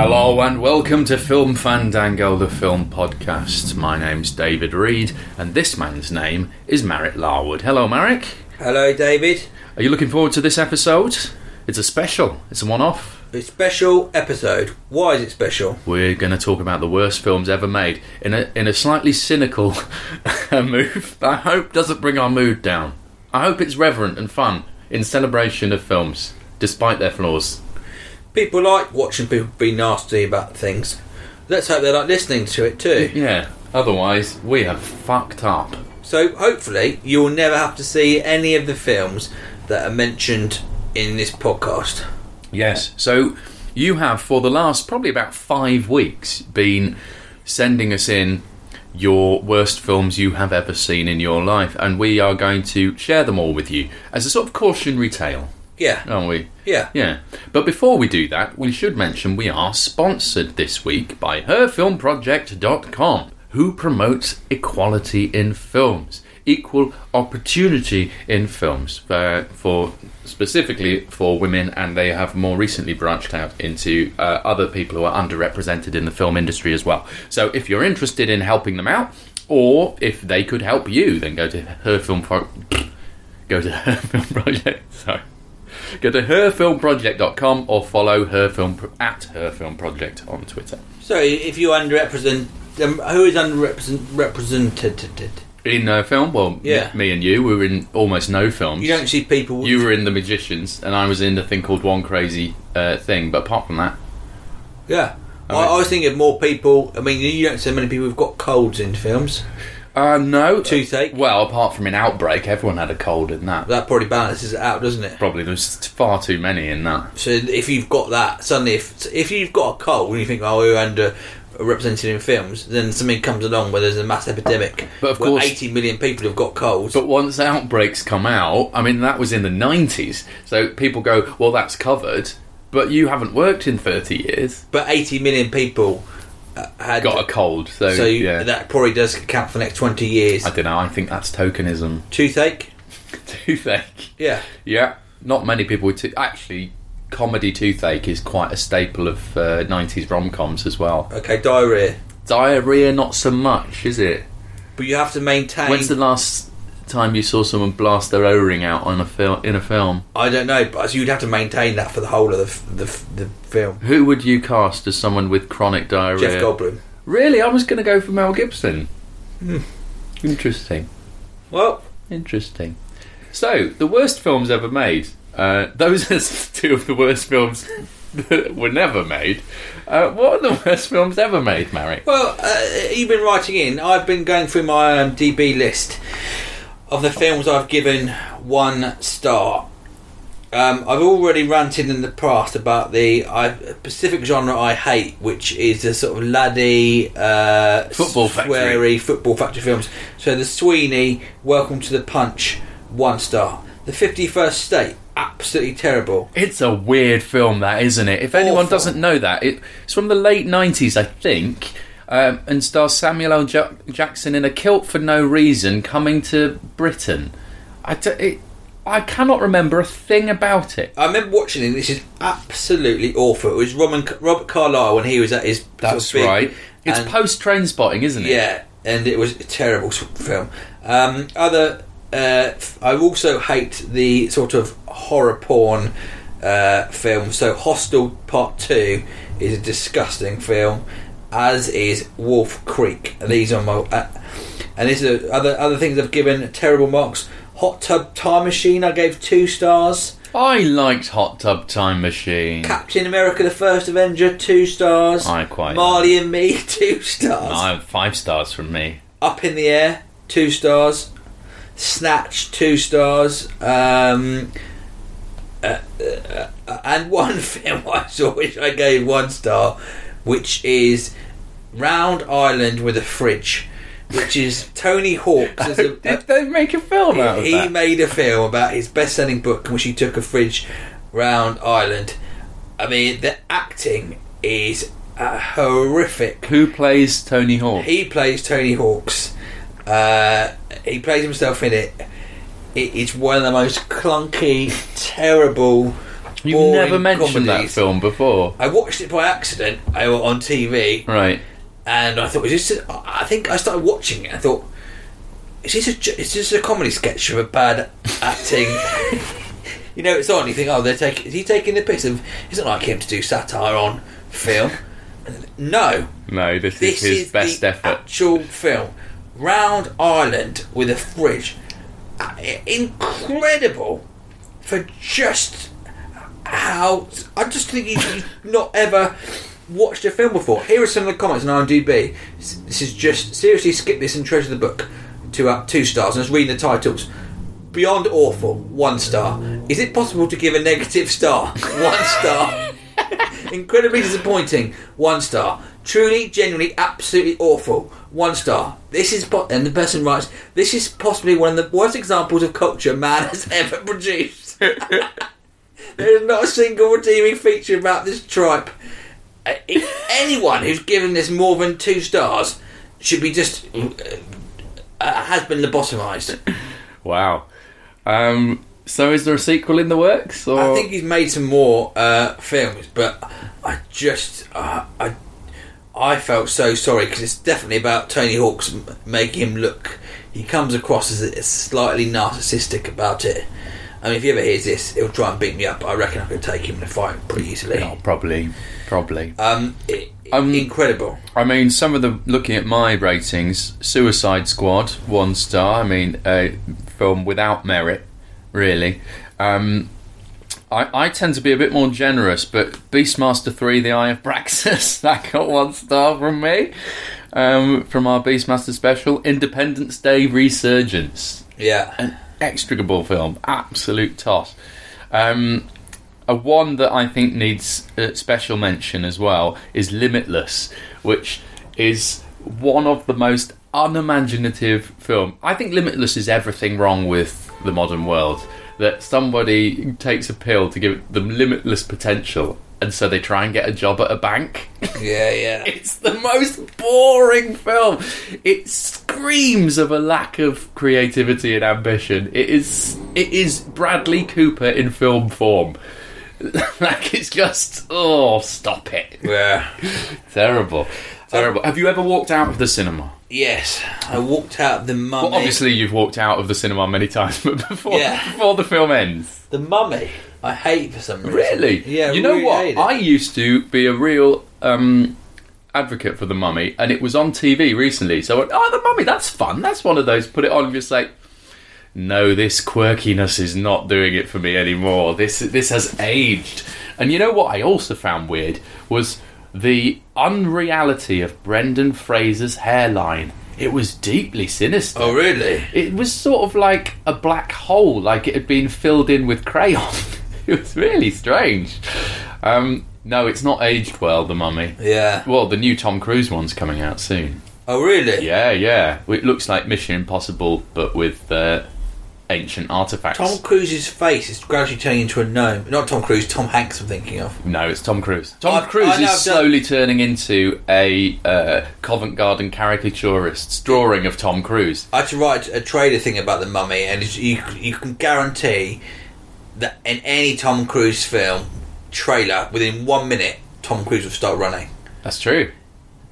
Hello and welcome to Film Fandango, the film podcast. My name's David Reed, and this man's name is Marek Larwood. Hello, Marek. Hello, David. Are you looking forward to this episode? It's a special. It's a one-off. It's a special episode. Why is it special? We're going to talk about the worst films ever made in a in a slightly cynical move. that I hope doesn't bring our mood down. I hope it's reverent and fun in celebration of films, despite their flaws. People like watching people be nasty about things. Let's hope they like listening to it too. Yeah. Otherwise, we have fucked up. So hopefully you'll never have to see any of the films that are mentioned in this podcast. Yes. So you have, for the last probably about five weeks, been sending us in your worst films you have ever seen in your life, and we are going to share them all with you as a sort of cautionary tale, Yeah. aren't we? Yeah. Yeah. But before we do that, we should mention we are sponsored this week by herfilmproject.com, who promotes equality in films, equal opportunity in films for, for specifically for women, and they have more recently branched out into uh, other people who are underrepresented in the film industry as well. So if you're interested in helping them out, or if they could help you, then go to her film pro- go to her film project. Sorry. Go to herfilmproject.com or follow her film at her film project on Twitter. So if you underrepresent, um, who is underrepresent represented? In uh, film, well, Yeah. me and you we were in almost no films. You don't see people. You were in The Magicians, and I was in a thing called One Crazy uh, Thing. But apart from that, Yeah. I, mean- I was thinking of more people. I mean, you don't see many people who've got colds in films. Uh, no Toothache. Well, apart from an Outbreak, everyone had a cold in that. That probably balances it out, doesn't it? Probably there's far too many in that. So if you've got that, suddenly if if you've got a cold and you think, oh, we're under represented in films, then something comes along where there's a mass epidemic. But of course- 80 million people have got colds. But once Outbreaks come out, I mean, that was in the 90s. So people go, well, that's covered. But you haven't worked in 30 years. But 80 million people had Got a cold. So, So yeah. that probably does count for the next 20 years. I don't know. I think that's tokenism. Toothache? Toothache. Yeah. Yeah. Not many people to- actually. Comedy toothache is quite a staple of uh, 90s rom coms as well. Okay, diarrhea. Diarrhea, not so much, is it? But you have to maintain. When's the last time you saw someone blast their O-ring out on a fil- in a film? I don't know, but you'd have to maintain that for the whole of the, f- the, f- the film. Who would you cast as someone with chronic diarrhea? Jeff Goldblum. Really, I was going to go for Mel Gibson. Hmm. Interesting, Well, interesting. So, the worst films ever made. Uh, those are two of the worst films that were never made. Uh, what are the worst films ever made, Marek? Well, uh, you've been writing in. I've been going through my um, DB list of the films I've given one star. Um, I've already ranted in the past about the I, specific genre I hate, which is the sort of laddie, uh, Football Factory. football factory films. So the Sweeney, Welcome to the Punch, one star. The Fifty First State, absolutely terrible. It's a weird film, that isn't it? If anyone Awful. doesn't know that, it, it's from the late '90s, I think, um, and stars Samuel L. Jackson in a kilt for no reason, coming to Britain. I, d- it, I cannot remember a thing about it. I remember watching it. This is absolutely awful. It was Robin, Robert Carlyle when he was at his. That's big- right. It's post Trainspotting, isn't it? Yeah, and it was a terrible film. Um, other uh, I also hate the sort of horror porn uh, film. So Hostel Part Two is a disgusting film, as is Wolf Creek. And these are my uh, and these are other other things I've given terrible marks. Hot Tub Time Machine I gave two stars. I liked Hot Tub Time Machine. Captain America: The First Avenger two stars. I quite Marley and Me two stars. I have five stars from me. Up in the Air, two stars. Snatch, two stars. Um, uh, uh, uh, and one film I saw which I gave one star, which is Round Ireland with a Fridge, which is Tony Hawks. as a- Did they make a film out of he that? made a film about his best-selling book in which he took a fridge round Ireland. I mean, the acting is uh, horrific. Who plays Tony Hawk? He plays Tony Hawks. Uh, he plays himself in it. It is one of the most clunky, terrible. You've boring never mentioned that film before. I watched it by accident I, on TV, Right. and I thought, is this? A, I think I started watching it. I thought, is this a is this a comedy sketch of a bad acting? you know, it's on. You think, oh, they're taking. Is he taking the piss? Of, it's not like him to do satire on film. No, No, this, this is his is best the effort. actual film. Round Ireland with a fridge, Uh, incredible for just how I just think you've not ever watched a film before. Here are some of the comments on IMDb. This is just seriously skip this and treasure the book. Two uh, two stars. And I reading the titles. Beyond awful, one star. Is it possible to give a negative star? One star. Incredibly disappointing, one star. Truly, genuinely, absolutely awful, one star. This is, po- and the person writes, this is possibly one of the worst examples of culture man has ever produced. There is not a single redeeming feature about this tripe. Uh, anyone who's given this more than two stars should be just uh, uh, has been lobotomized. Wow. Um, so is there a sequel in the works? Or? I think he's made some more uh, films, but I just uh, I I felt so sorry because it's definitely about Tony Hawks making him look. He comes across as slightly narcissistic about it. I mean, if he ever hears this, he'll try and beat me up. I reckon I could take him in a fight pretty easily. Oh, probably. Probably. Um, i Um, incredible. I mean, some of the looking at my ratings, Suicide Squad, one star. I mean, a film without merit, really. Um, I, I tend to be a bit more generous, but Beastmaster Three: The Eye of Braxus, that got one star from me, um, from our Beastmaster special. Independence Day: Resurgence, Yeah. an extricable film, absolute toss. Um, a one that I think needs uh, special mention as well is Limitless, which is one of the most unimaginative film. I think Limitless is everything wrong with the modern world. That somebody takes a pill to give them limitless potential, and so they try and get a job at a bank. Yeah, yeah. It's the most boring film. It screams of a lack of creativity and ambition. It is it is Bradley Cooper in film form. like it's just oh stop it. yeah. Terrible. Terrible. Have you ever walked out of the cinema? Yes, I walked out the mummy. Well, obviously you've walked out of the cinema many times, but before Yeah. before the film ends. the mummy. I hate for some reason. Really? Yeah. You know really what? hate it. I used to be a real um, advocate for the Mummy, and it was on TV recently. So I went, "Oh, the Mummy, that's fun. That's one of those. Put it on, and just like." No, this quirkiness is not doing it for me anymore. This this has aged. And you know what I also found weird was the unreality of Brendan Fraser's hairline. It was deeply sinister. Oh, really? It was sort of like a black hole, like it had been filled in with crayon. it was really strange. Um, no, it's not aged well, The Mummy. Yeah. Well, the new Tom Cruise one's coming out soon. Oh, really? Yeah, yeah. It looks like Mission Impossible, but with uh, ancient artifacts. Tom Cruise's face is gradually turning into a gnome. Not Tom Cruise, Tom Hanks. I'm thinking of. No, it's Tom Cruise. Tom I've- Cruise is I've done- slowly turning into a uh, Covent Garden caricaturist's drawing of Tom Cruise. I had to write a trailer thing about the Mummy, and it's- you you can guarantee that in any Tom Cruise film trailer, within one minute, Tom Cruise will start running. That's true.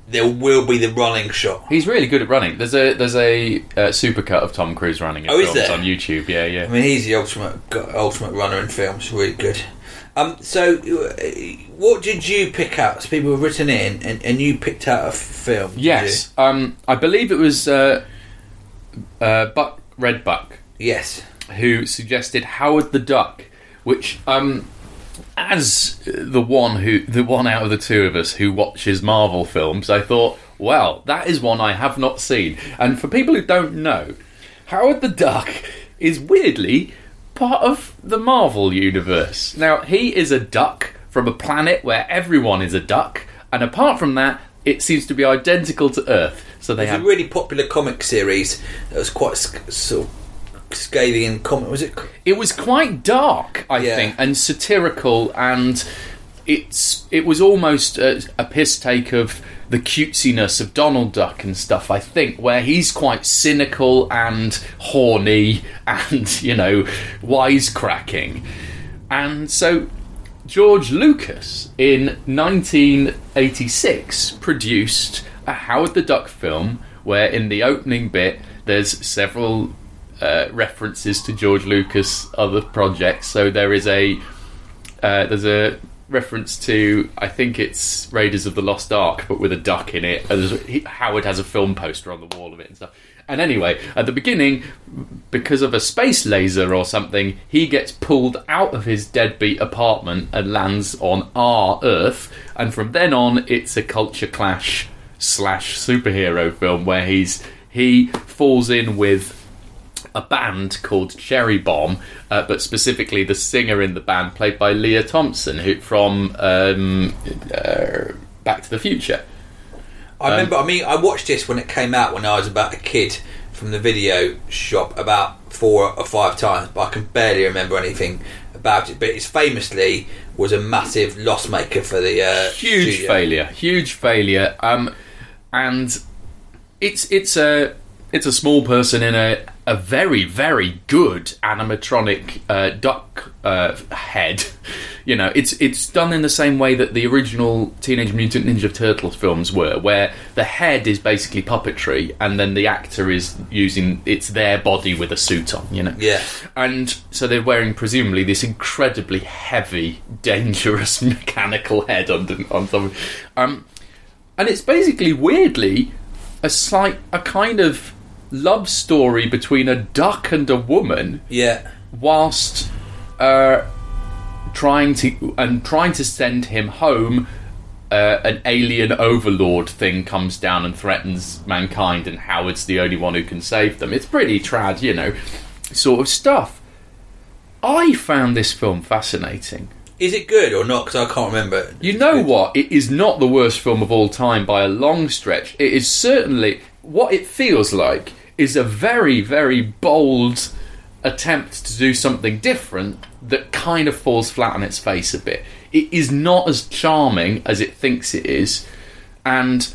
There will be the running shot. He's really good at running. There's a there's a uh, supercut of Tom Cruise running Oh, is there? on YouTube. Yeah, yeah. I mean, he's the ultimate ultimate runner in films. Really good. Um, so, uh, what did you pick out? So people have written in, and, and you picked out a film. yes, um, I believe it was uh, uh, Buck Red Buck? Yes. who suggested Howard the Duck, which um, as the one who the one out of the two of us who watches Marvel films, I thought, well, that is one I have not seen. And for people who don't know, Howard the Duck is weirdly part of the Marvel universe. Now, he is a duck from a planet where everyone is a duck, and apart from that, it seems to be identical to Earth. So they It's have a really popular comic series that was quite sort of scathing in comic. Was it? it was quite dark, I Yeah. think, and satirical, and it's it was almost a, a piss take of the cutesiness of Donald Duck and stuff. I think where he's quite cynical and horny, and you know, wisecracking, and so. George Lucas in 1986 produced a Howard the Duck film where, in the opening bit, there's several uh, references to George Lucas other projects. So there is a uh, there's a reference to I think it's Raiders of the Lost Ark, but with a duck in it. He- Howard has a film poster on the wall of it and stuff. And anyway, at the beginning, because of a space laser or something, he gets pulled out of his deadbeat apartment and lands on our Earth. And from then on, it's a culture clash slash superhero film where he's he falls in with a band called Cherry Bomb, uh, but specifically the singer in the band played by Lea Thompson, who from um, uh, Back to the Future. I remember. I mean, I watched this when it came out when I was about a kid from the video shop about four or five times, but I can barely remember anything about it. But it famously was a massive loss maker for the uh, Huge studio. failure, huge failure. Um, and it's it's a it's a small person in a a very very good animatronic uh, duck uh, head. You know, it's it's done in the same way that the original Teenage Mutant Ninja Turtles films were, where the head is basically puppetry, and then the actor is using it's their body with a suit on. You know, Yeah. and so they're wearing presumably this incredibly heavy, dangerous mechanical head on on top. Um, and it's basically weirdly a slight, a kind of love story between a duck and a woman, Yeah. whilst uh, trying to and trying to send him home. Uh, an alien overlord thing comes down and threatens mankind, and Howard's the only one who can save them. It's pretty trad, you know, sort of stuff. I found this film fascinating. Is it good or not? Because I can't remember. You know what? It is not the worst film of all time by a long stretch. It is certainly what it feels like is a very, very bold attempt to do something different that kind of falls flat on its face a bit. It is not as charming as it thinks it is, and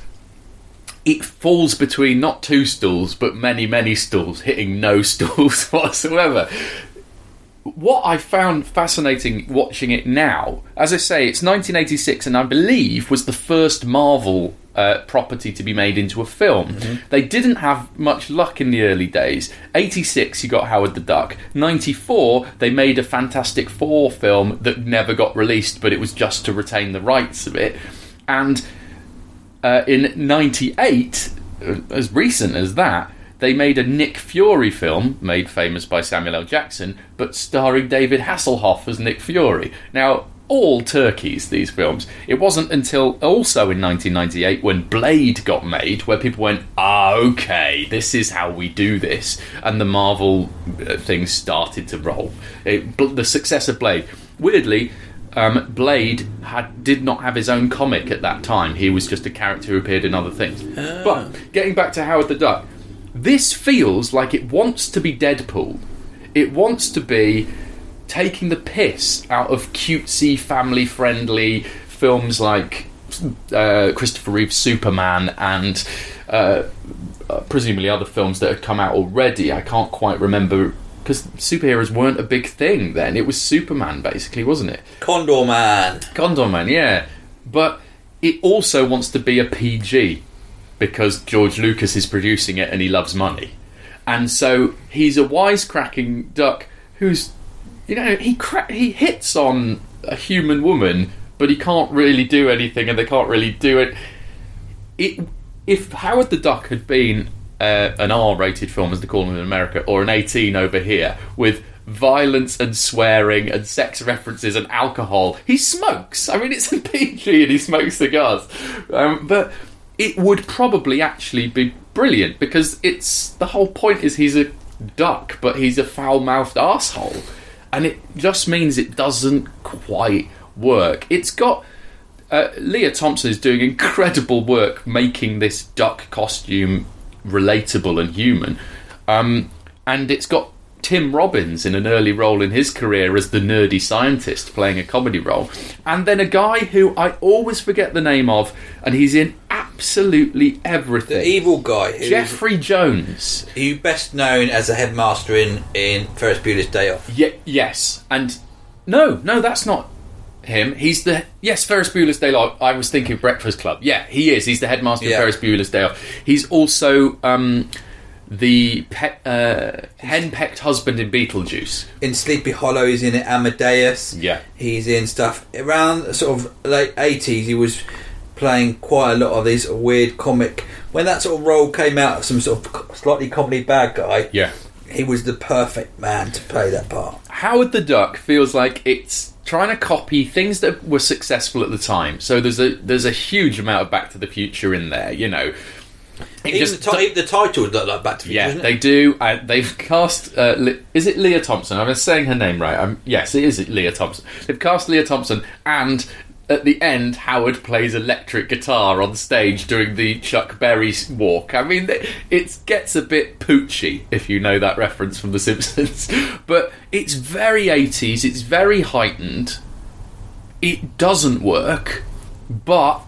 it falls between not two stools but many, many stools, hitting no stools whatsoever what I found fascinating watching it now, as I say, it's 1986, and I believe was the first Marvel uh, property to be made into a film. They didn't have much luck in the early days. 86, you got Howard the Duck. 94, they made a Fantastic Four film that never got released, but it was just to retain the rights of it. And uh, in 98, uh, as recent as that, they made a Nick Fury film, made famous by Samuel L. Jackson, but starring David Hasselhoff as Nick Fury. Now, all turkeys, these films. It wasn't until also in 1998 when Blade got made where people went, ah, okay, this is how we do this. And the Marvel uh, things started to roll. It, the success of Blade. Weirdly, um, Blade had did not have his own comic at that time. He was just a character who appeared in other things. But getting back to Howard the Duck, this feels like it wants to be Deadpool. It wants to be taking the piss out of cutesy, family friendly films like uh, Christopher Reeve's Superman and uh, uh, presumably other films that had come out already. I can't quite remember because superheroes weren't a big thing then. It was Superman basically, wasn't it? Condorman. Condom Man, yeah. But it also wants to be a PG because George Lucas is producing it and he loves money. And so he's a wisecracking duck who's, you know, he cra- he hits on a human woman, but he can't really do anything, and they can't really do it. It if Howard the Duck had been uh, an R-rated film, as they call them in America, or an 18 over here, with violence and swearing and sex references and alcohol, he smokes. I mean, it's a PG and he smokes cigars, um, but it would probably actually be brilliant because it's the whole point is he's a duck, but he's a foul-mouthed asshole, and it just means it doesn't quite work. It's got uh, Lea Thompson is doing incredible work making this duck costume relatable and human, um, and it's got Tim Robbins in an early role in his career as the nerdy scientist playing a comedy role, and then a guy who I always forget the name of, and he's in absolutely everything. The evil guy, who's, Jeffrey Jones. who best known as a headmaster in in Ferris Bueller's Day Off. Ye- yes, and no, no, that's not him. He's the yes, Ferris Bueller's Day Off. I was thinking Breakfast Club. Yeah, he is. He's the headmaster Yeah. of Ferris Bueller's Day Off. He's also um, the pe- uh, hen-pecked husband in Beetlejuice. In Sleepy Hollow, he's in. Amadeus. Yeah. he's in stuff around sort of late eighties. He was playing quite a lot of these weird comic. When that sort of role came out of some sort of slightly comedy bad guy, Yeah. he was the perfect man to play that part. Howard the Duck feels like it's trying to copy things that were successful at the time. So there's a there's a huge amount of Back to the Future in there. You know. Even just- the, ti- the title looked like Back to the Yeah, Future, they doesn't do. Uh, they've cast. Uh, Le- is it Lea Thompson? I'm saying her name right. Um, yes, it is Lea Thompson. They've cast Lea Thompson, and at the end, Howard plays electric guitar on stage during the Chuck Berry walk. I mean, it gets a bit poochy if you know that reference from The Simpsons, but it's very 80s. It's very heightened. It doesn't work, but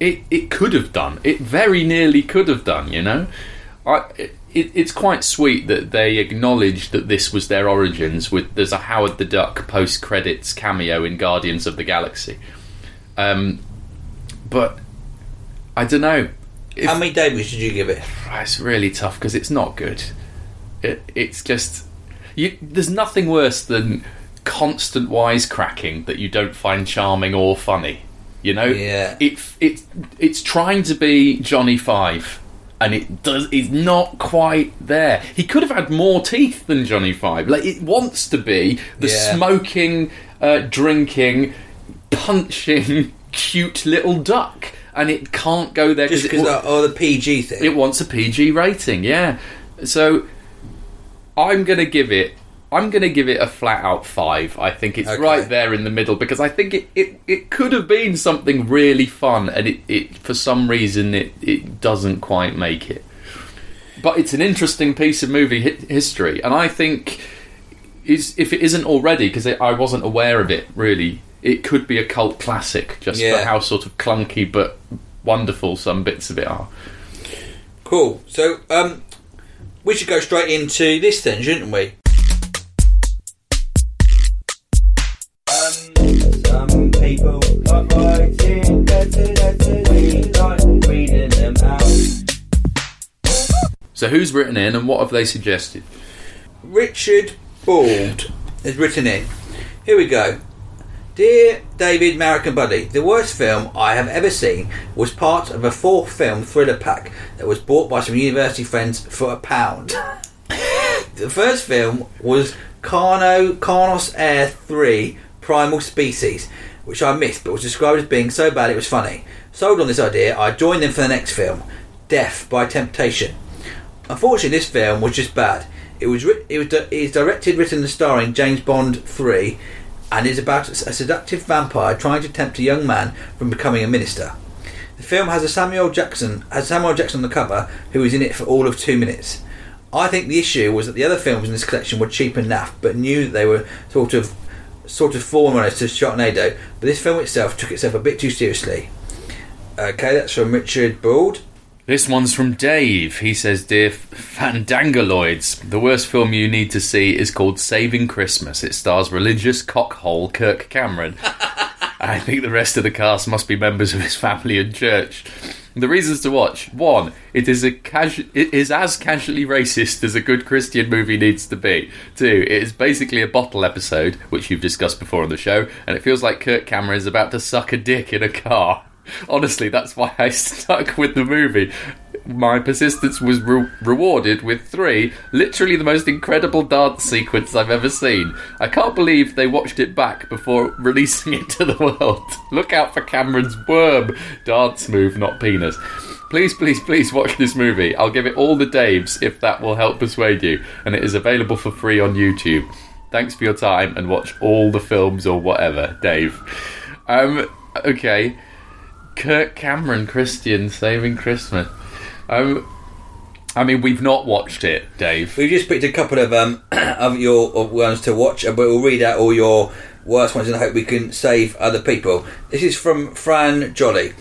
it it could have done. It very nearly could have done. You know, I, it, it's quite sweet that they acknowledged that this was their origins. With there's a Howard the Duck post credits cameo in Guardians of the Galaxy, um, but I don't know. it? How many Davies did you give it? It's really tough because it's not good. It, it's just you, there's nothing worse than constant wisecracking that you don't find charming or funny. You know, Yeah. It it it's trying to be Johnny Five, and it does. It's not quite there. He could have had more teeth than Johnny Five. Like it wants to be the Yeah. smoking, uh, drinking, punching, cute little duck. And it can't go there Just because of oh, the PG thing. it wants a PG rating, yeah. So I'm gonna give it. I'm gonna give it a flat out five. I think it's Okay. right there in the middle because I think it, it, it could have been something really fun, and it, it for some reason it, it doesn't quite make it. But it's an interesting piece of movie hi- history, and I think is if it isn't already because I wasn't aware of it really. It could be a cult classic just Yeah. for how sort of clunky but wonderful some bits of it are. Cool. So, um, we should go straight into this then, shouldn't we? So who's written in and what have they suggested? Richard Bald has written in. Here we go. Dear David American Buddy, the worst film I have ever seen was part of a four film thriller pack that was bought by some university friends for a pound. the first film was Carno Carnosaur 3 Primal Species, which I missed but was described as being so bad it was funny. Sold on this idea, I joined them for the next film, Def by Temptation. Unfortunately, this film was just bad. It was it was it is directed, written, and starring James Bond three, and is about a seductive vampire trying to tempt a young man from becoming a minister. The film has a Samuel Jackson has Samuel Jackson on the cover, who is in it for all of two minutes. I think the issue was that the other films in this collection were cheap and naff, but knew that they were sort of sort of forerunners to Sharknado. But this film itself took itself a bit too seriously. Okay, that's from Richard Bald. This one's from Dave. He says, Dear Fandangaloids, the worst film you need to see is called Saving Christmas. It stars religious cockhole Kirk Cameron I think the rest of the cast must be members of his family and church. The reasons to watch: one, it is a casu- it is as casually racist as a good Christian movie needs to be. Two, it is basically a bottle episode, which you've discussed before on the show, and it feels like Kirk Cameron is about to suck a dick in a car. Honestly, that's why I stuck with the movie. My persistence was re- rewarded with three, literally the most incredible dance sequence I've ever seen. I can't believe they watched it back before releasing it to the world. Look out for Cameron's worm dance move, not penis. Please, please, please watch this movie. I'll give it all the Daves if that will help persuade you, and it is available for free on YouTube. Thanks for your time and watch all the films or whatever, Dave. Um, okay. Kirk Cameron, Christian, Saving Christmas. Um, I mean, we've not watched it, Dave. We've just picked a couple of um of your ones to watch, but we'll read out all your worst ones, and I hope we can save other people. This is from Fran Jolly.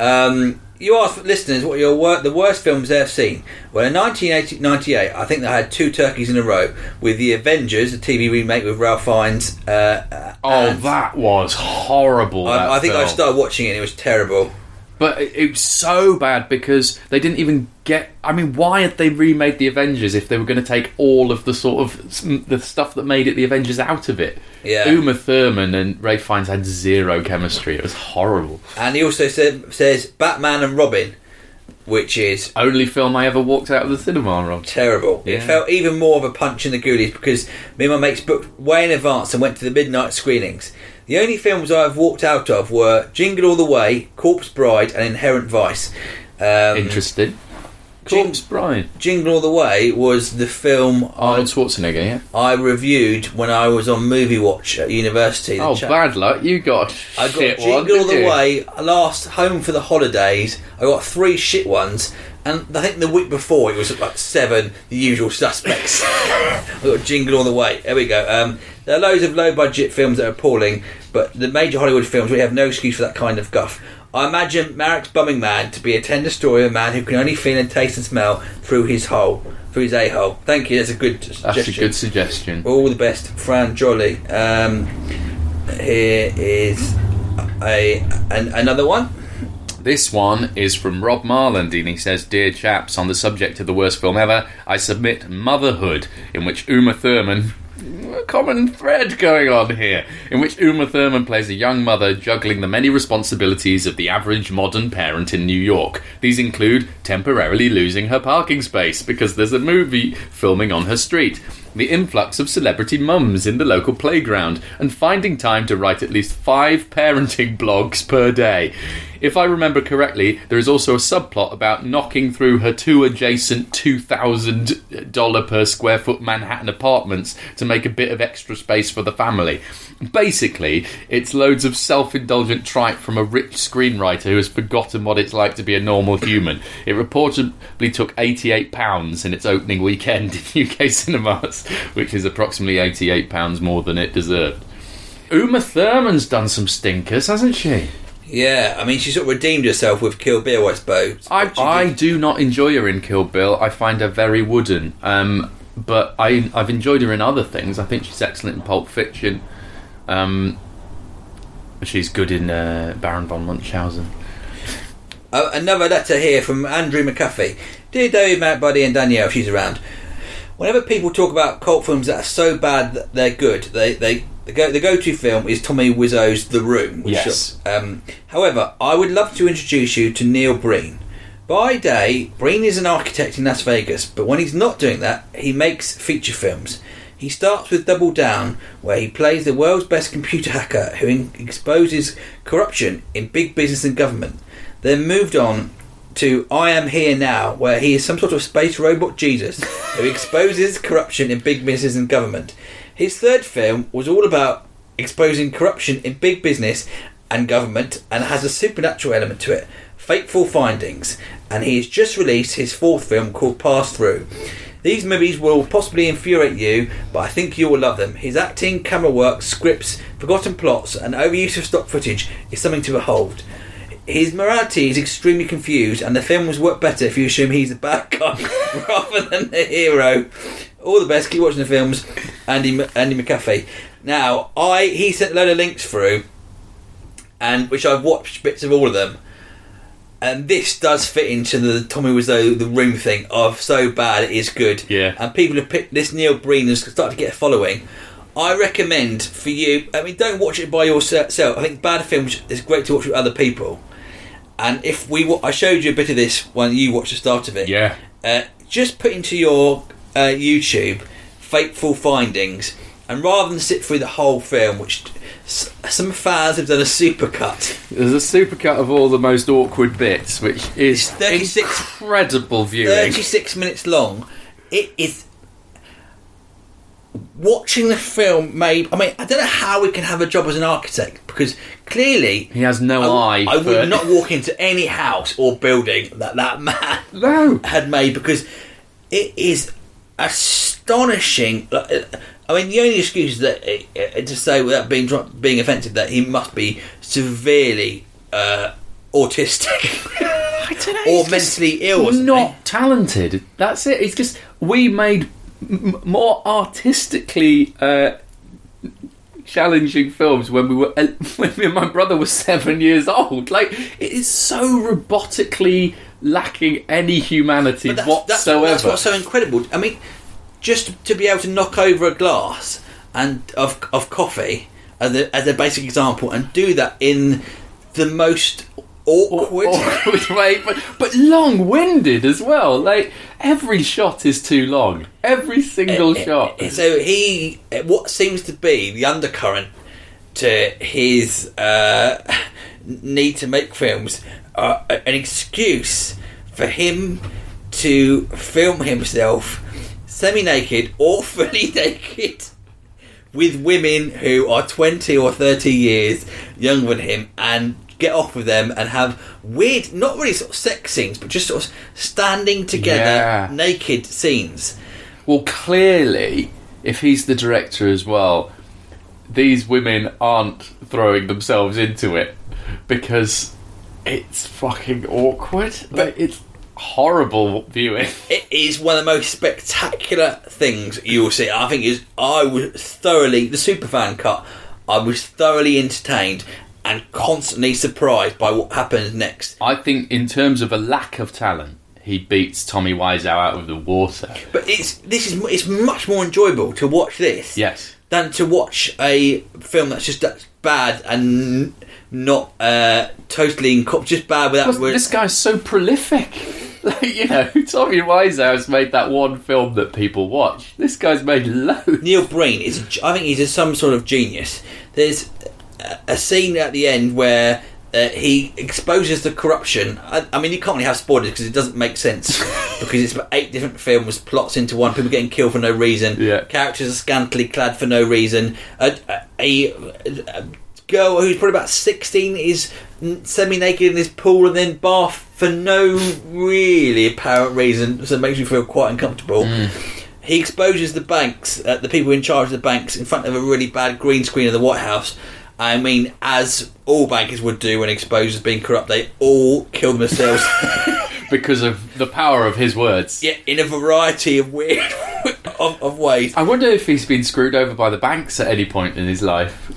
Um, you asked listeners what your wor- the worst films they've seen. Well, in 1998, I think they had two turkeys in a row with the Avengers, the TV remake with Ralph Fiennes. Uh, Oh, that was horrible. that I, I think I started watching it. and It was terrible. But it, it was so bad because they didn't even get. I mean, why had they remade the Avengers if they were going to take all of the sort of the stuff that made it the Avengers out of it? Yeah. Uma Thurman and Ralph Fiennes had zero chemistry. It was horrible. And he also said, says Batman and Robin, which is Only film I ever walked out of the cinema on. terrible. It felt even more of a punch in the goodies because me and my mates booked way in advance and went to the midnight screenings. The only films I've walked out of were Jingle All the Way, Corpse Bride, and Inherent Vice. Um, Interesting. Jing- Corpse Bride. Jingle All the Way was the film Arnold Schwarzenegger, yeah. I reviewed when I was on Movie Watch at university. Oh, cha- bad luck. You got I got Jingle one. All the you? Way, last home for the holidays. I got three shit ones, and I think the week before it was like seven, the usual suspects. I got Jingle All the Way. There we go. Um, there are loads of low budget films that are appalling, but the major Hollywood films, we have no excuse for that kind of guff. I imagine Marek's Bumming Man to be a tender story of a man who can only feel and taste and smell through his hole, through his a hole. Thank you, that's a good That's suggestion. a good suggestion. All the best, Fran Jolly. Um, here is a an, another one. This one is from Rob Marland, and he says, Dear chaps, on the subject of the worst film ever, I submit Motherhood, in which Uma Thurman. A common thread going on here, in which Uma Thurman plays a young mother juggling the many responsibilities of the average modern parent in New York. These include temporarily losing her parking space because there's a movie filming on her street, the influx of celebrity mums in the local playground, and finding time to write at least five parenting blogs per day. If I remember correctly, there is also a subplot about knocking through her two adjacent $2,000 per square foot Manhattan apartments to make a bit of extra space for the family. Basically, it's loads of self indulgent tripe from a rich screenwriter who has forgotten what it's like to be a normal human. It reportedly took £88 in its opening weekend in UK cinemas, which is approximately £88 more than it deserved. Uma Thurman's done some stinkers, hasn't she? Yeah, I mean she sort of redeemed herself with Kill Bill, I suppose. I, I do not enjoy her in Kill Bill. I find her very wooden. Um, but I, I've enjoyed her in other things. I think she's excellent in Pulp Fiction. Um, she's good in uh, Baron von Munchausen. Uh, another letter here from Andrew McAfee. Dear David, Matt, Buddy, and Danielle, if she's around. Whenever people talk about cult films that are so bad that they're good, they they the go the go to film is Tommy Wiseau's The Room. Which Yes. Um, however, I would love to introduce you to Neil Breen. By day, Breen is an architect in Las Vegas, but when he's not doing that, he makes feature films. He starts with Double Down, where he plays the world's best computer hacker who exposes corruption in big business and government. Then moved on to I Am Here Now, where he is some sort of space robot Jesus who exposes corruption in big business and government. His third film was all about exposing corruption in big business and government and has a supernatural element to it. Fateful Findings, and he has just released his fourth film called Pass Thru. These movies will possibly infuriate you, but I think you will love them. His acting, camera work, scripts, forgotten plots, and overuse of stock footage is something to behold. His morality is extremely confused, and the films work better if you assume he's the bad guy rather than the hero. All the best. Keep watching the films, Andy Andy McAfee. Now, I he sent a load of links through, and which I've watched bits of all of them. And this does fit into the Tommy Wiseau the room thing of so bad it is good. Yeah. And people have picked this Neil Breen has started to get a following. I recommend for you. I mean, don't watch it by yourself. I think bad films is great to watch with other people. And if we, I showed you a bit of this when you watched the start of it. Yeah. Uh, just put into your uh, YouTube "Fateful Findings," and rather than sit through the whole film, which s- some fans have done a supercut. There's a supercut of all the most awkward bits, which is It's 36 incredible viewing. 36 minutes long. It is. Watching the film made. I mean, I don't know how we can have a job as an architect because clearly He has no I, eye. I for- would not walk into any house or building that that man No. had made because it is astonishing. Uh, I mean, the only excuse is that uh, uh, to say without being being offensive that he must be severely uh, autistic or he's mentally ill. Or. Not talented. That's it. It's just we made m- more artistically uh, challenging films when we were when me and my brother were seven years old. Like it is so robotically lacking any humanity that's, whatsoever. That's, that's what's so incredible. I mean, just to be able to knock over a glass and of of coffee as a, as a basic example, and do that in the most awkward. awkward way, but, but long-winded as well. Like every shot is too long. Every single eh, eh, shot. Eh, so he, what seems to be the undercurrent to his uh, need to make films, uh, an excuse for him to film himself semi-naked or fully naked with women who are 20 or 30 years younger than him and get off with them and have weird not really sort of sex scenes but just sort of standing together Yeah. naked scenes Well, clearly, if he's the director as well, these women aren't throwing themselves into it because it's fucking awkward. Like, it's horrible viewing. It is one of the most spectacular things you will see. I think is I was thoroughly the superfan cut. I was thoroughly entertained and constantly surprised by what happens next. I think, in terms of a lack of talent, he beats Tommy Wiseau out of the water. But it's this is it's much more enjoyable to watch this Yes. than to watch a film that's just that's bad and not uh, totally inco- just bad without. Plus, this guy's so prolific. Like, you know, Tommy Wiseau has made that one film that people watch. This guy's made loads. Neil Breen is, I think he's a, some sort of genius. There's a, a scene at the end where uh, he exposes the corruption. I, I mean, you can't really have spoilers because it doesn't make sense because it's about eight different films, plots into one, people getting killed for no reason, Yeah. characters are scantily clad for no reason. A, a, a girl who's probably about 16 is semi naked in this pool and then bath for no really apparent reason, so it makes me feel quite uncomfortable. He exposes the banks, uh, the people in charge of the banks, in front of a really bad green screen of the White House. I mean, as all bankers would do when exposed as being corrupt, they all kill themselves. Because of the power of his words. yeah, in a variety of weird of, of ways. I wonder if he's been screwed over by the banks at any point in his life.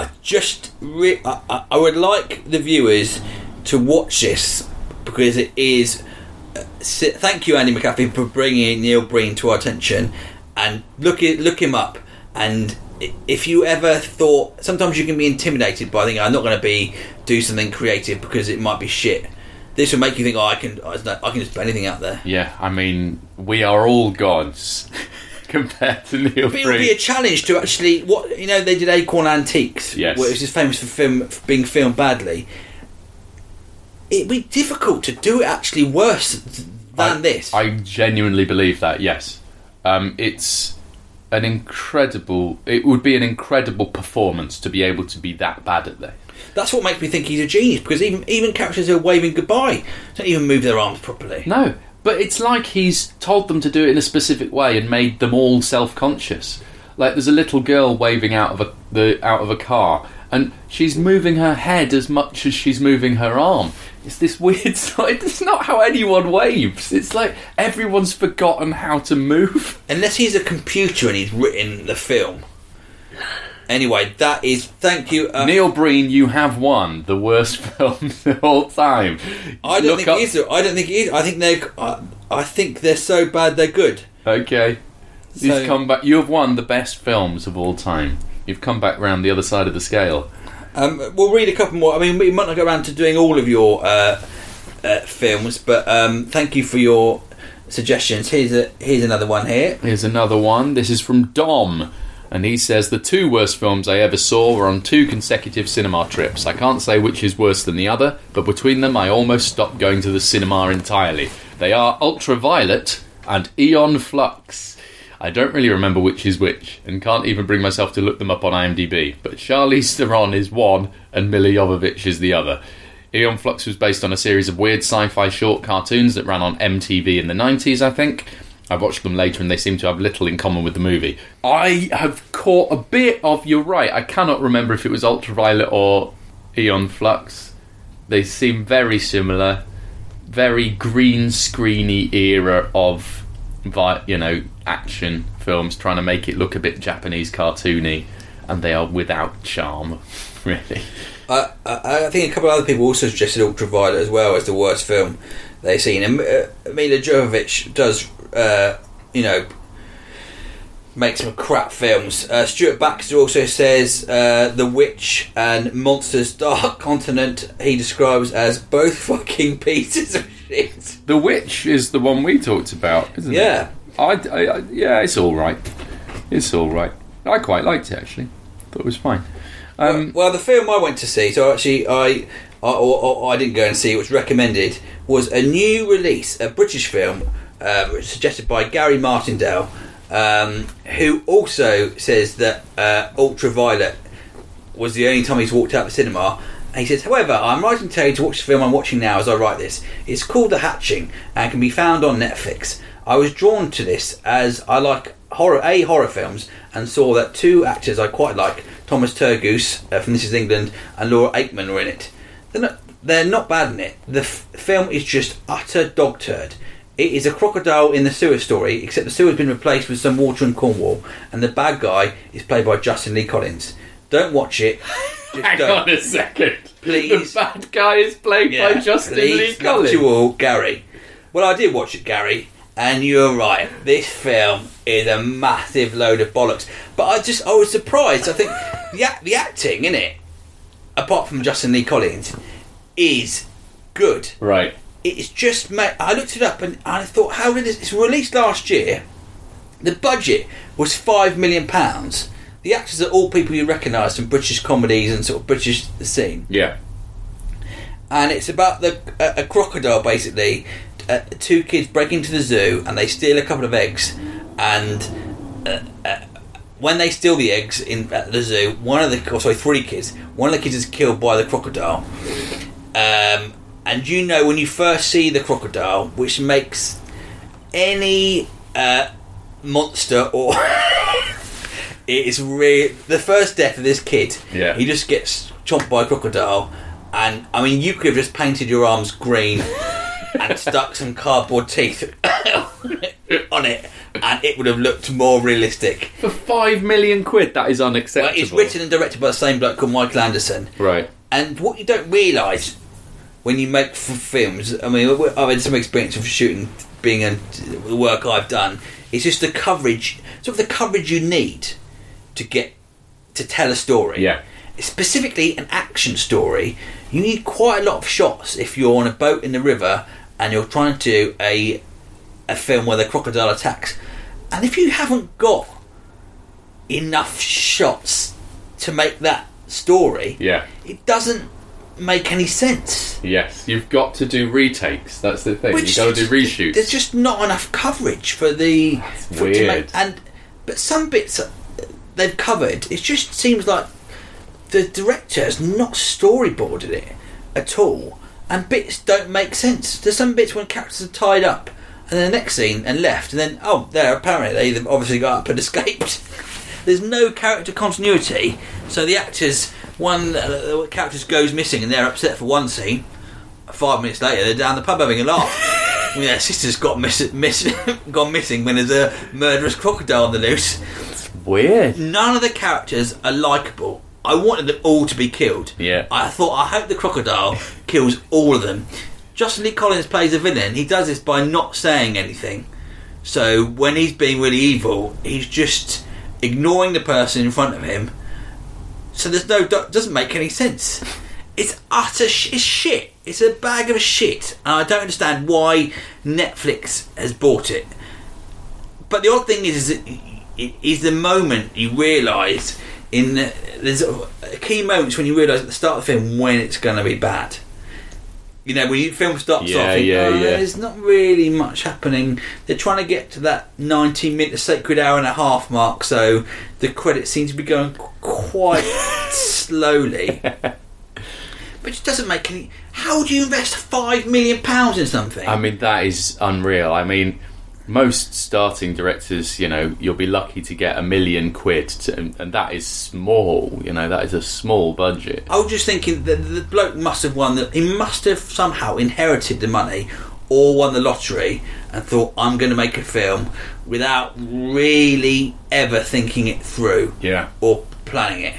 I just, re- I, I- would like the viewers to watch this because it is. Uh, thank you, Andy McAfee, for bringing Neil Breen to our attention, and look look him up. And if you ever thought, sometimes you can be intimidated by thinking, "I'm not going to be do something creative because it might be shit." This will make you think, "Oh, I can, I can just put anything out there." Yeah, I mean, we are all gods compared to Neil But it would be a challenge to actually what you know they did Acorn Antiques, Yes. which is famous for film for being filmed badly. It'd be difficult to do it actually worse than I- this. I genuinely believe that, yes. Um, it's an incredible, it would be an incredible performance to be able to be that bad at this. That's what makes me think he's a genius because even even characters who are waving goodbye don't even move their arms properly. No, but it's like he's told them to do it in a specific way and made them all self-conscious. Like there's a little girl waving out of a the out of a car, and she's moving her head as much as she's moving her arm. It's this weird side. It's not how anyone waves. It's like everyone's forgotten how to move. Unless he's a computer and he's written the film. Anyway, that is. Thank you. Uh, Neil Breen, you have won the worst films of all time. I don't Look think up- it is. I don't think it is. I think they're. I, I think they're so bad they're good. Okay. So- You've come back. You have won the best films of all time. You've come back round the other side of the scale. Um, we'll read a couple more. I mean, we might not go around to doing all of your uh, uh, films, but um, thank you for your suggestions. Here's a here's another one here. Here's another one. This is from Dom. And he says the two worst films I ever saw were on two consecutive cinema trips. I can't say which is worse than the other, but between them I almost stopped going to the cinema entirely. They are Ultraviolet and Aeon Flux. I don't really remember which is which, and can't even bring myself to look them up on IMDb, but Charlize Theron is one and Milla Jovovich is the other. Aeon Flux was based on a series of weird sci-fi short cartoons that ran on MTV in the 90s, I think. I watched them later and they seem to have little in common with the movie. I have caught a bit of, you're right, I cannot remember if it was Ultraviolet or Aeon Flux. They seem very similar. Very green screeny era of, you know, action films trying to make it look a bit Japanese cartoony. And they are without charm, really. I, I, I think a couple of other people also suggested Ultraviolet as well as the worst film they've seen. Uh, Milla Jovovich does, uh, you know, make some crap films. Uh, Stuart Baxter also says uh, The Witch and Monsters Dark Continent he describes as both fucking pieces of shit. The Witch is the one we talked about, isn't Yeah. it? I, I, I- yeah, it's all right. It's all right. I quite liked it actually. Thought it was fine. Um, well, the film I went to see, so actually I, I or, or I didn't go and see, it was recommended, was a new release, a British film, uh, suggested by Gary Martindale, um, who also says that uh, Ultraviolet was the only time he's walked out of the cinema. And he says, however, I'm writing to you to watch the film I'm watching now as I write this. It's called The Hatching and can be found on Netflix. I was drawn to this as I like horror, a horror films, and saw that two actors I quite like, Thomas Turgoose uh, from This Is England and Laura Aikman, were in it. They're not, they're not bad in it. The f- film is just utter dog turd. It is a crocodile in the sewer story, except the sewer's been replaced with some water in Cornwall, and the bad guy is played by Justin Lee Collins. Don't watch it. Just hang don't. on a second. Please. The bad guy is played by Justin please, Lee love Collins. you all, Gary. Well, I did watch it, Gary, and you're right. This film is a massive load of bollocks. But I just, I was surprised. I think the act, the acting in it, apart from Justin Lee Collins, is good. Right. It's just, made. I looked it up and I thought, how did this? It's released last year. The budget was five million pounds. The actors are all people you recognise from British comedies and sort of British scene Yeah. and it's about the a, a crocodile basically. Uh, two kids break into the zoo and they steal a couple of eggs, and uh, uh, when they steal the eggs in at the zoo, one of the oh, sorry three kids, one of the kids is killed by the crocodile. Um, and you know when you first see the crocodile, which makes any uh, monster or it is really the first death of this kid. Yeah. he just gets chomped by a crocodile, and I mean you could have just painted your arms green and stuck some cardboard teeth on it, and it would have looked more realistic. For five million quid, that is Well, unacceptable. it's written and directed by the same bloke called Michael Anderson. Right. And what you don't realise when you make f- films, I mean, I've had some experience of shooting, being a, the work I've done, It's just the coverage, sort of the coverage you need to get to tell a story. Yeah. Specifically, an action story, you need quite a lot of shots if you're on a boat in the river and you're trying to do a a film where the crocodile attacks. And if you haven't got enough shots to make that story, Yeah. it doesn't make any sense. Yes. You've got to do retakes. That's the thing. You've got to do reshoots. There's just not enough coverage for the for weird. make, and but some bits they've covered. It just seems like the director has not storyboarded it at all, and bits don't make sense. There's some bits when characters are tied up, and then the next scene and left, and then oh, there apparently they've obviously got up and escaped. There's no character continuity, so the actors one uh, the characters goes missing and they're upset for one scene. Five minutes later, they're down the pub having a laugh. yeah, sister's got miss, miss, gone missing when there's a murderous crocodile on the loose. weird. None of the characters are likable. I wanted them all to be killed. Yeah. I thought, I hope the crocodile kills all of them. Justin Lee Collins plays a villain. He does this by not saying anything. So when he's being really evil, he's just ignoring the person in front of him. So there's no doesn't make any sense. It's utter sh- it's shit. It's a bag of shit, and I don't understand why Netflix has bought it. But the odd thing is, is, it is the moment you realise in the, there's a, key moments when you realise at the start of the film when it's going to be bad. You know, when film starts Yeah, off, you yeah, go, oh, yeah. there's not really much happening. They're trying to get to that 90 minute, sacred hour and a half mark, so the credits seem to be going quite slowly. But it doesn't make any. How do you invest five million pounds in something? I mean, that is unreal. I mean, most starting directors, you know, you'll be lucky to get a million quid, to, and, and that is small. You know, that is a small budget. I was just thinking that the bloke must have won that. He must have somehow inherited the money or won the lottery and thought, "I'm going to make a film," without really ever thinking it through Yeah. or planning it.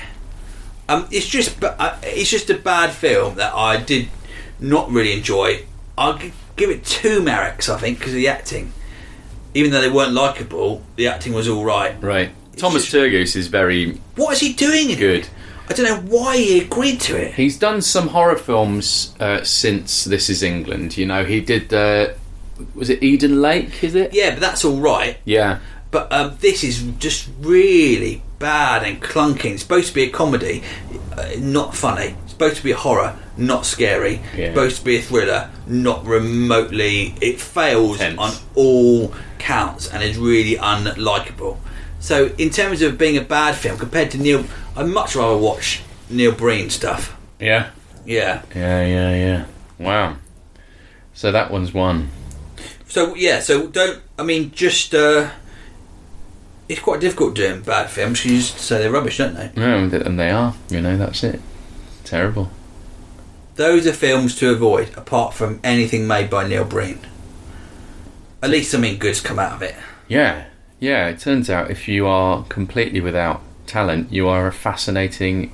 Um, it's just, uh, it's just a bad film that I did not really enjoy. I'll give it two merits, I think, because of the acting. Even though they weren't likable, the acting was all right. Right. Thomas just- Turgoose is very What is he doing? in it? good. I don't know why he agreed to it. He's done some horror films uh, since This Is England. You know, he did. Uh, was it Eden Lake? Is it? Yeah, but that's all right. Yeah. But um, this is just really bad and clunky. It's supposed to be a comedy, uh, not funny. It's supposed to be a horror, not scary. Yeah. It's supposed to be a thriller, not remotely. It fails Tense. on all counts and is really unlikable. So, in terms of being a bad film, compared to Neil, I'd much rather watch Neil Breen stuff. Yeah. Yeah. Yeah. Yeah. Yeah. Wow. So that one's one. So yeah, so don't. I mean, just. Uh, it's quite difficult doing bad films. You just say they're rubbish, don't they? No, and they are. You know, that's it. Terrible. Those are films to avoid, apart from anything made by Neil Breen. At least something good's come out of it. Yeah. Yeah. It turns out if you are completely without talent, you are a fascinating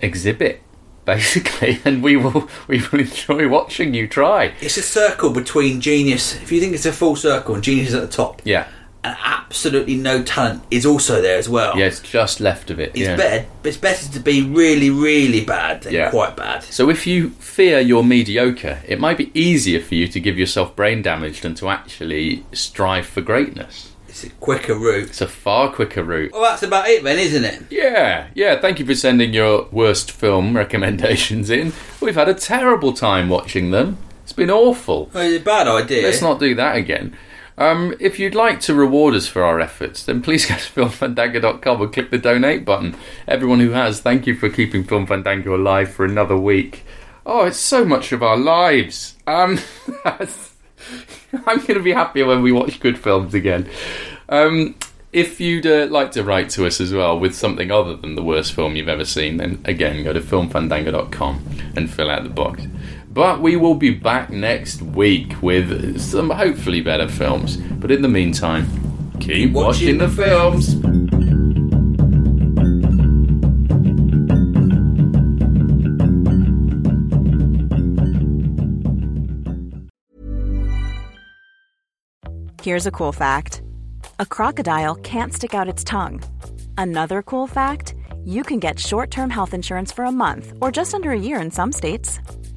exhibit, basically, and we will we will enjoy watching you try. It's a circle between genius. If you think it's a full circle and genius is at the top, Yeah. And absolutely no talent is also there as well. Yeah. It's just left of it. It's yeah. better. It's better to be really, really bad than Yeah. quite bad. So if you fear you're mediocre, it might be easier for you to give yourself brain damage than to actually strive for greatness. It's a quicker route. It's a far quicker route. Well, that's about it then, isn't it? Yeah, yeah, thank you for sending your worst film recommendations in. We've had a terrible time watching them. It's been awful. Well, it's a bad idea. Let's not do that again. Um, if you'd like to reward us for our efforts, then please go to filmfandango.com and click the donate button. Everyone who has, thank you for keeping Film Fandango alive for another week. Oh, it's so much of our lives. Um, I'm going to be happier when we watch good films again. Um, if you'd uh, like to write to us as well with something other than the worst film you've ever seen, then again, go to filmfandango.com and fill out the box. But we will be back next week with some hopefully better films. But in the meantime, keep watching, watching the films. Here's a cool fact a crocodile can't stick out its tongue. Another cool fact you can get short term health insurance for a month or just under a year in some states.